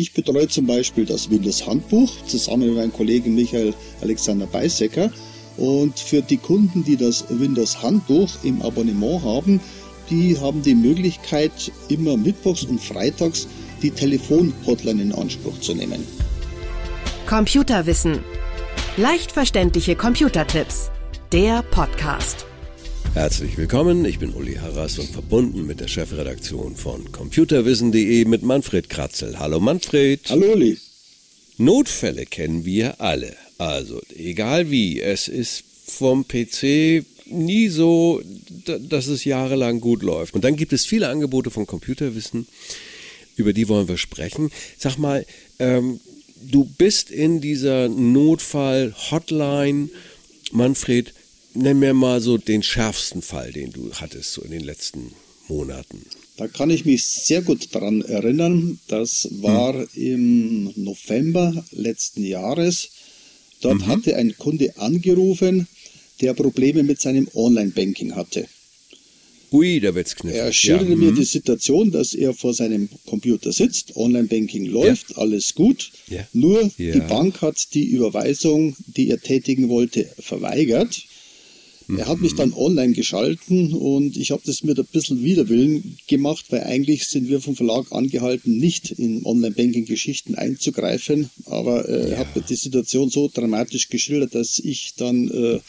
Ich betreue zum Beispiel das Windows Handbuch zusammen mit meinem Kollegen Michael Alexander Beisecker. Und für die Kunden, die das Windows Handbuch im Abonnement haben, die haben die Möglichkeit, immer mittwochs und freitags die Telefonhotline in Anspruch zu nehmen. Computerwissen. Leicht verständliche Computertipps. Der Podcast. Herzlich willkommen, ich bin Uli Harras und verbunden mit der Chefredaktion von computerwissen.de mit Manfred Kratzel. Hallo Manfred. Hallo Uli. Notfälle kennen wir alle. Also egal wie, es ist vom PC nie so, dass es jahrelang gut läuft. Und dann gibt es viele Angebote von Computerwissen, über die wollen wir sprechen. Sag mal, ähm, du bist in dieser Notfall-Hotline, Manfred, nenn mir mal so den schärfsten Fall, den du hattest so in den letzten Monaten. Da kann ich mich sehr gut daran erinnern. Das war hm. im November letzten Jahres. Dort mhm. hatte ein Kunde angerufen, der Probleme mit seinem Online-Banking hatte. Ui, da wird's knifflig. Er schilderte ja. mir mhm. die Situation, dass er vor seinem Computer sitzt, Online-Banking läuft, ja. alles gut. Ja. Nur die Bank hat die Überweisung, die er tätigen wollte, verweigert. Er hat mich dann online geschalten und ich habe das mit ein bisschen Widerwillen gemacht, weil eigentlich sind wir vom Verlag angehalten, nicht in Online-Banking-Geschichten einzugreifen. Aber äh, ja. er hat mir die Situation so dramatisch geschildert, dass ich dann äh,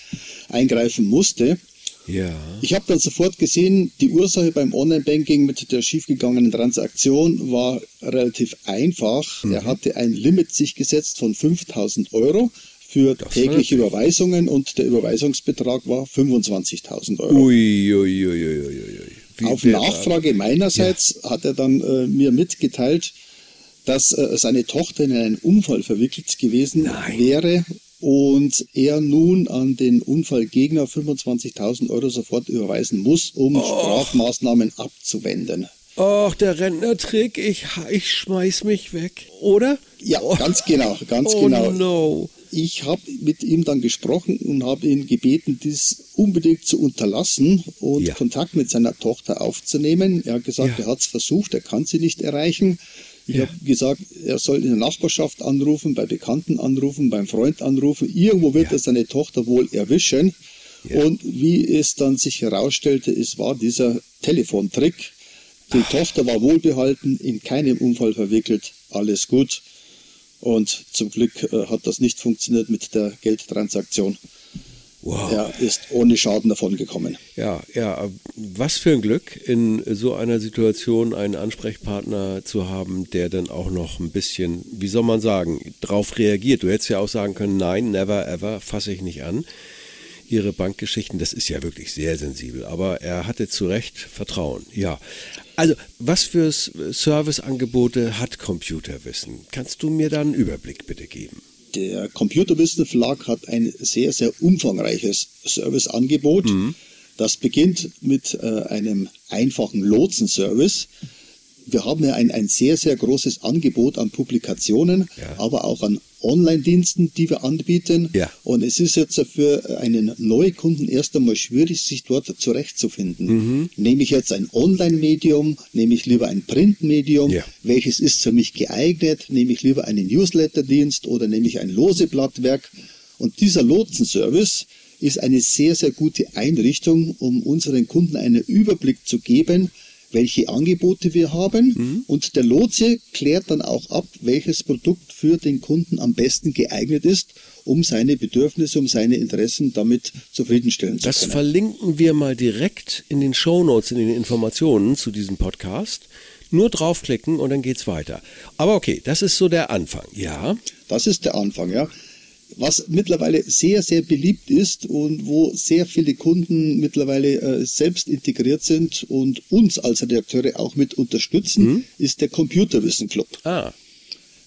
eingreifen musste. Ja. Ich habe dann sofort gesehen, die Ursache beim Online-Banking mit der schiefgegangenen Transaktion war relativ einfach. Mhm. Er hatte ein Limit sich gesetzt von 5000 Euro für das tägliche Überweisungen und der Überweisungsbetrag war 25.000 Euro. Ui, ui, ui. Auf Nachfrage meinerseits ja. hat er dann äh, mir mitgeteilt, dass äh, seine Tochter in einen Unfall verwickelt gewesen Nein. wäre und er nun an den Unfallgegner 25.000 Euro sofort überweisen muss, um oh. Strafmaßnahmen abzuwenden. Och, der Rentnertrick, ich, ich schmeiß mich weg, oder? Ja, oh. ganz genau, ganz oh genau. No. Ich habe mit ihm dann gesprochen und habe ihn gebeten, dies unbedingt zu unterlassen und ja. Kontakt mit seiner Tochter aufzunehmen. Er hat gesagt, ja. er hat es versucht, er kann sie nicht erreichen. Ich ja. habe gesagt, er soll in der Nachbarschaft anrufen, bei Bekannten anrufen, beim Freund anrufen. Irgendwo wird er seine Tochter wohl erwischen. Und wie es dann sich herausstellte, es war dieser Telefontrick. Die Ach. Tochter war wohlbehalten, in keinem Unfall verwickelt, alles gut. Und zum Glück äh, hat das nicht funktioniert mit der Geldtransaktion. Wow. Er ist ohne Schaden davon gekommen. Ja, ja, was für ein Glück, in so einer Situation einen Ansprechpartner zu haben, der dann auch noch ein bisschen, wie soll man sagen, darauf reagiert. Du hättest ja auch sagen können, nein, never ever, fasse ich nicht an. Ihre Bankgeschichten, das ist ja wirklich sehr sensibel, aber er hatte zu Recht Vertrauen, ja. Also, was für Serviceangebote hat Computerwissen? Kannst du mir da einen Überblick bitte geben? Der Computerwissen Verlag hat ein sehr, sehr umfangreiches Serviceangebot. Mhm. Das beginnt mit äh, einem einfachen Lotsenservice. Wir haben ja ein, ein sehr, sehr großes Angebot an Publikationen, ja. aber auch an Online-Diensten, die wir anbieten. Ja. Und es ist jetzt für einen Neukunden erst einmal schwierig, sich dort zurechtzufinden. Mhm. Nehme ich jetzt ein Online-Medium, nehme ich lieber ein Print-Medium, ja. welches ist für mich geeignet, nehme ich lieber einen Newsletter-Dienst oder nehme ich ein Loseblattwerk. Und dieser Lotsenservice ist eine sehr, sehr gute Einrichtung, um unseren Kunden einen Überblick zu geben, welche Angebote wir haben mhm. und der Lotse klärt dann auch ab, welches Produkt für den Kunden am besten geeignet ist, um seine Bedürfnisse, um seine Interessen damit zufriedenstellen zu das können. Das verlinken wir mal direkt in den Show Notes, in den Informationen zu diesem Podcast. Nur draufklicken und dann geht's weiter. Aber okay, das ist so der Anfang, ja? Das ist der Anfang, ja was mittlerweile sehr, sehr beliebt ist und wo sehr viele Kunden mittlerweile äh, selbst integriert sind und uns als Redakteure auch mit unterstützen, mhm. ist der Computerwissen Club. Ah.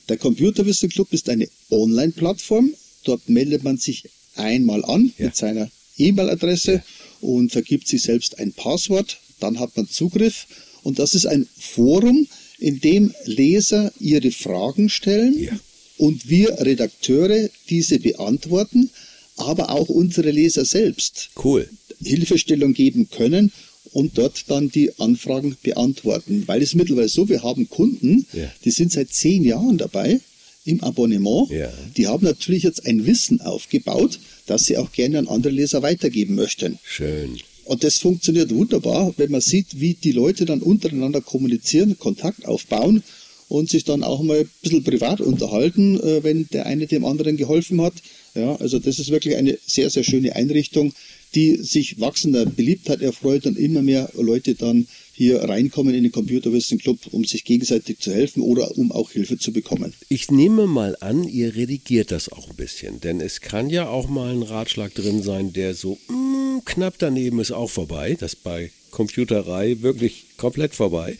Der Computerwissen Club ist eine Online-Plattform. Dort meldet man sich einmal an ja. mit seiner E-Mail-Adresse ja. und vergibt sich selbst ein Passwort. Dann hat man Zugriff und das ist ein Forum, in dem Leser ihre Fragen stellen. Ja und wir Redakteure diese beantworten, aber auch unsere Leser selbst cool. Hilfestellung geben können und dort dann die Anfragen beantworten. Weil es mittlerweile so, wir haben Kunden, Ja. die sind seit zehn Jahren dabei im Abonnement. Ja. Die haben natürlich jetzt ein Wissen aufgebaut, das sie auch gerne an andere Leser weitergeben möchten. Schön. Und das funktioniert wunderbar, wenn man sieht, wie die Leute dann untereinander kommunizieren, Kontakt aufbauen und sich dann auch mal ein bisschen privat unterhalten, äh, wenn der eine dem anderen geholfen hat. Ja, also das ist wirklich eine sehr, sehr schöne Einrichtung, die sich wachsender Beliebtheit erfreut und immer mehr Leute dann hier reinkommen in den Computerwissen Club, um sich gegenseitig zu helfen oder um auch Hilfe zu bekommen. Ich nehme mal an, ihr redigiert das auch ein bisschen, denn es kann ja auch mal ein Ratschlag drin sein, der so mm, knapp daneben ist auch vorbei. Das bei Computerei wirklich komplett vorbei.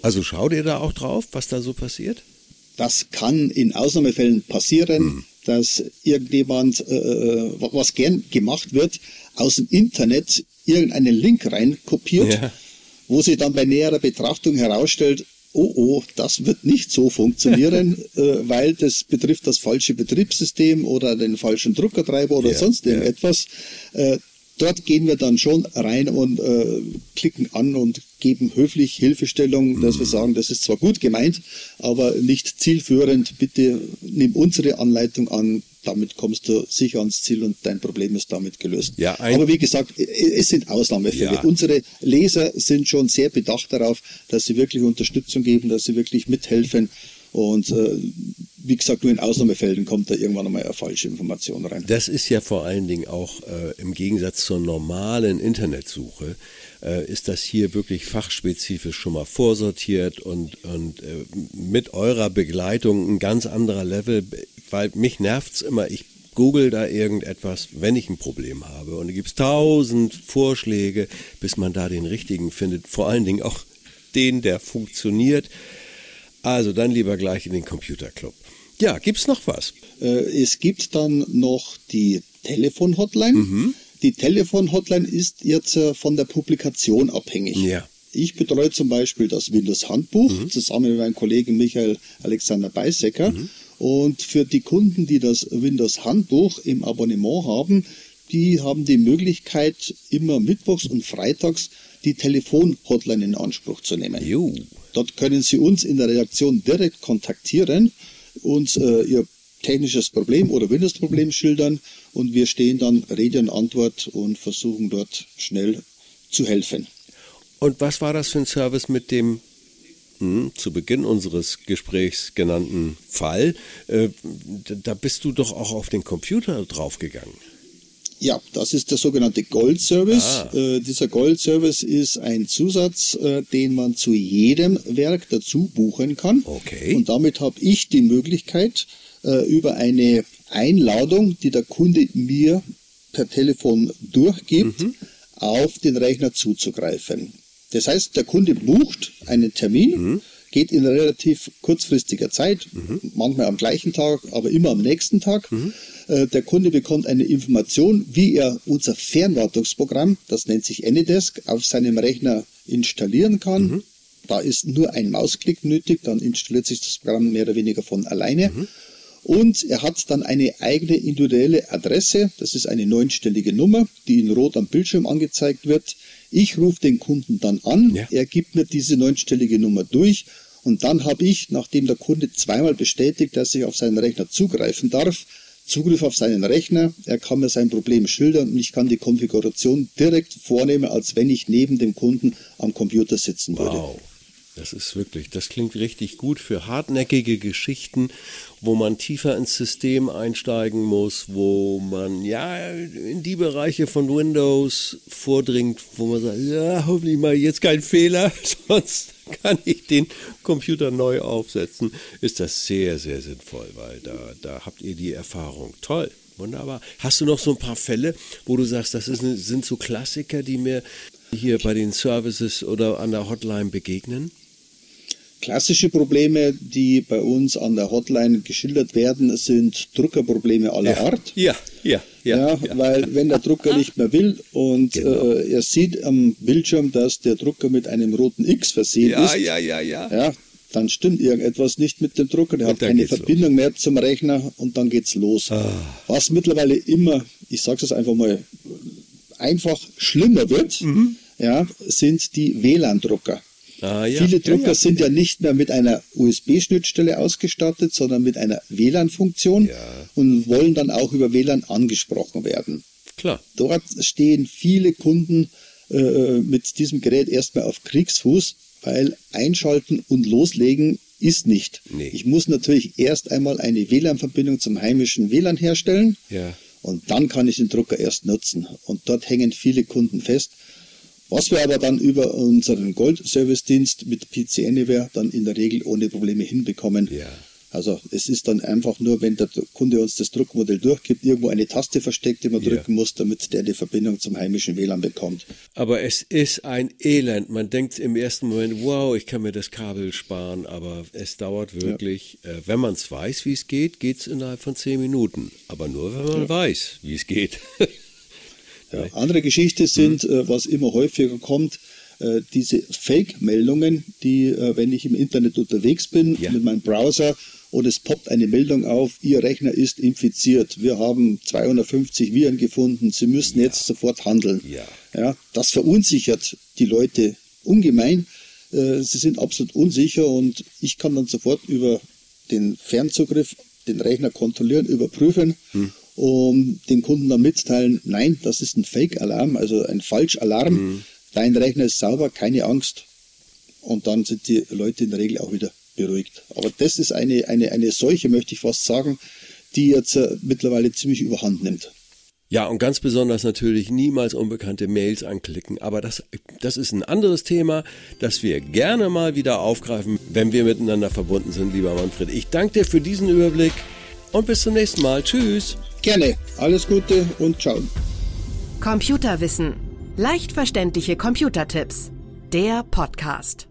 Also schaut ihr da auch drauf, was da so passiert? Das kann in Ausnahmefällen passieren, dass irgendjemand, äh, was gern gemacht wird, aus dem Internet irgendeinen Link reinkopiert, Ja. wo sich dann bei näherer Betrachtung herausstellt, oh oh, das wird nicht so funktionieren, äh, weil das betrifft das falsche Betriebssystem oder den falschen Druckertreiber oder Ja, sonst ja. irgendetwas. Äh, dort gehen wir dann schon rein und äh, klicken an und geben höflich Hilfestellung, dass Mhm. wir sagen, das ist zwar gut gemeint, aber nicht zielführend. Bitte nimm unsere Anleitung an. Damit kommst du sicher ans Ziel und dein Problem ist damit gelöst. Ja, aber wie gesagt, es sind Ausnahmefälle. Ja. Unsere Leser sind schon sehr bedacht darauf, dass sie wirklich Unterstützung geben, dass sie wirklich mithelfen. Und äh, wie gesagt, nur in Ausnahmefällen kommt da irgendwann einmal eine falsche Information rein. Das ist ja vor allen Dingen auch äh, im Gegensatz zur normalen Internetsuche, äh, ist das hier wirklich fachspezifisch schon mal vorsortiert und, und äh, mit eurer Begleitung ein ganz anderer Level, weil mich nervt's immer, ich google da irgendetwas, wenn ich ein Problem habe und da gibt's tausend Vorschläge, bis man da den richtigen findet, vor allen Dingen auch den, der funktioniert. Also dann lieber gleich in den Computerclub. Ja, gibt's noch was? Äh, es gibt dann noch die Telefon-Hotline. Die Telefon-Hotline ist jetzt äh, von der Publikation abhängig. Ja. Ich betreue zum Beispiel das Windows-Handbuch zusammen mit meinem Kollegen Michael Alexander Beisecker. Und für die Kunden, die das Windows-Handbuch im Abonnement haben, die haben die Möglichkeit, immer mittwochs und freitags die Telefon-Hotline in Anspruch zu nehmen. Jo. Dort können Sie uns in der Redaktion direkt kontaktieren, uns äh, Ihr technisches Problem oder Windows-Problem schildern und wir stehen dann Rede und Antwort und versuchen dort schnell zu helfen. Und was war das für ein Service mit dem hm, zu Beginn unseres Gesprächs genannten Fall? Äh, da bist du doch auch auf den Computer draufgegangen. Ja, das ist der sogenannte Gold-Service. Ah. Äh, dieser Gold-Service ist ein Zusatz, äh, den man zu jedem Werk dazu buchen kann. Okay. Und damit habe ich die Möglichkeit, äh, über eine Einladung, die der Kunde mir per Telefon durchgibt, Mhm. auf den Rechner zuzugreifen. Das heißt, der Kunde bucht einen Termin, Mhm. geht in relativ kurzfristiger Zeit, manchmal am gleichen Tag, aber immer am nächsten Tag. Mhm. Äh, Der Kunde bekommt eine Information, wie er unser Fernwartungsprogramm, das nennt sich Anydesk, auf seinem Rechner installieren kann. Mhm. Da ist nur ein Mausklick nötig, dann installiert sich das Programm mehr oder weniger von alleine. Mhm. Und er hat dann eine eigene individuelle Adresse. Das ist eine neunstellige Nummer, die in Rot am Bildschirm angezeigt wird. Ich rufe den Kunden dann an. Ja. Er gibt mir diese neunstellige Nummer durch. Und dann habe ich, nachdem der Kunde zweimal bestätigt, dass ich auf seinen Rechner zugreifen darf, Zugriff auf seinen Rechner. Er kann mir sein Problem schildern und ich kann die Konfiguration direkt vornehmen, als wenn ich neben dem Kunden am Computer sitzen würde. Wow. Das ist wirklich, das klingt richtig gut für hartnäckige Geschichten, wo man tiefer ins System einsteigen muss, wo man ja in die Bereiche von Windows vordringt, wo man sagt, ja, hoffentlich mal jetzt kein Fehler, sonst kann ich den Computer neu aufsetzen. Ist das sehr, sehr sinnvoll, weil da, da habt ihr die Erfahrung. Toll. Wunderbar. Hast du noch so ein paar Fälle, wo du sagst, das ist, sind so Klassiker, die mir hier bei den Services oder an der Hotline begegnen? Klassische Probleme, die bei uns an der Hotline geschildert werden, sind Druckerprobleme aller Art. Ja, ja, ja. Ja, ja. weil wenn der Drucker nicht mehr will und Genau. äh, er sieht am Bildschirm, dass der Drucker mit einem roten X versehen ja, ist, ja, ja, ja. ja, dann stimmt irgendetwas nicht mit dem Drucker, der Und hat keine Verbindung mehr zum Rechner und dann geht's los. Ah. Was mittlerweile immer, ich sage es einfach mal, einfach schlimmer wird. Mhm. ja, sind die WLAN-Drucker. Ah, ja. Viele Drucker ja, ja. sind ja nicht mehr mit einer USB-Schnittstelle ausgestattet, sondern mit einer WLAN-Funktion und wollen dann auch über WLAN angesprochen werden. Klar. Dort stehen viele Kunden äh, mit diesem Gerät erstmal auf Kriegsfuß, weil einschalten und loslegen ist nicht. Nee. Ich muss natürlich erst einmal eine WLAN-Verbindung zum heimischen WLAN herstellen Ja. und dann kann ich den Drucker erst nutzen. Und dort hängen viele Kunden fest. Was wir aber dann über unseren Gold-Service-Dienst mit PC Anywhere dann in der Regel ohne Probleme hinbekommen. Ja. Also es ist dann einfach nur, wenn der Kunde uns das Druckmodell durchgibt, irgendwo eine Taste versteckt, die man Ja. drücken muss, damit der die Verbindung zum heimischen WLAN bekommt. Aber es ist ein Elend. Man denkt im ersten Moment, wow, ich kann mir das Kabel sparen, aber es dauert wirklich, äh, wenn man es weiß, wie es geht, geht es innerhalb von zehn Minuten. Aber nur, wenn man weiß, wie es geht. Ja. Andere Geschichte sind, Mhm. äh, was immer häufiger kommt, äh, diese Fake-Meldungen, die, äh, wenn ich im Internet unterwegs bin Ja. mit meinem Browser und es poppt eine Meldung auf, Ihr Rechner ist infiziert, wir haben 250 Viren gefunden, Sie müssen jetzt sofort handeln. Ja. Ja, das verunsichert die Leute ungemein. Sie sind absolut unsicher und ich kann dann sofort über den Fernzugriff den Rechner kontrollieren, überprüfen, um den Kunden dann mitteilen, nein, das ist ein Fake-Alarm, also ein Falschalarm. Dein Rechner ist sauber, keine Angst. Und dann sind die Leute in der Regel auch wieder beruhigt. Aber das ist eine, eine, eine Seuche, möchte ich fast sagen, die jetzt äh, mittlerweile ziemlich überhand nimmt. Ja, und ganz besonders natürlich niemals unbekannte Mails anklicken. Aber das, das ist ein anderes Thema, das wir gerne mal wieder aufgreifen, wenn wir miteinander verbunden sind, lieber Manfred. Ich danke dir für diesen Überblick und bis zum nächsten Mal. Tschüss. Gerne, alles Gute und ciao. Computerwissen. Leicht verständliche Computertipps. Der Podcast.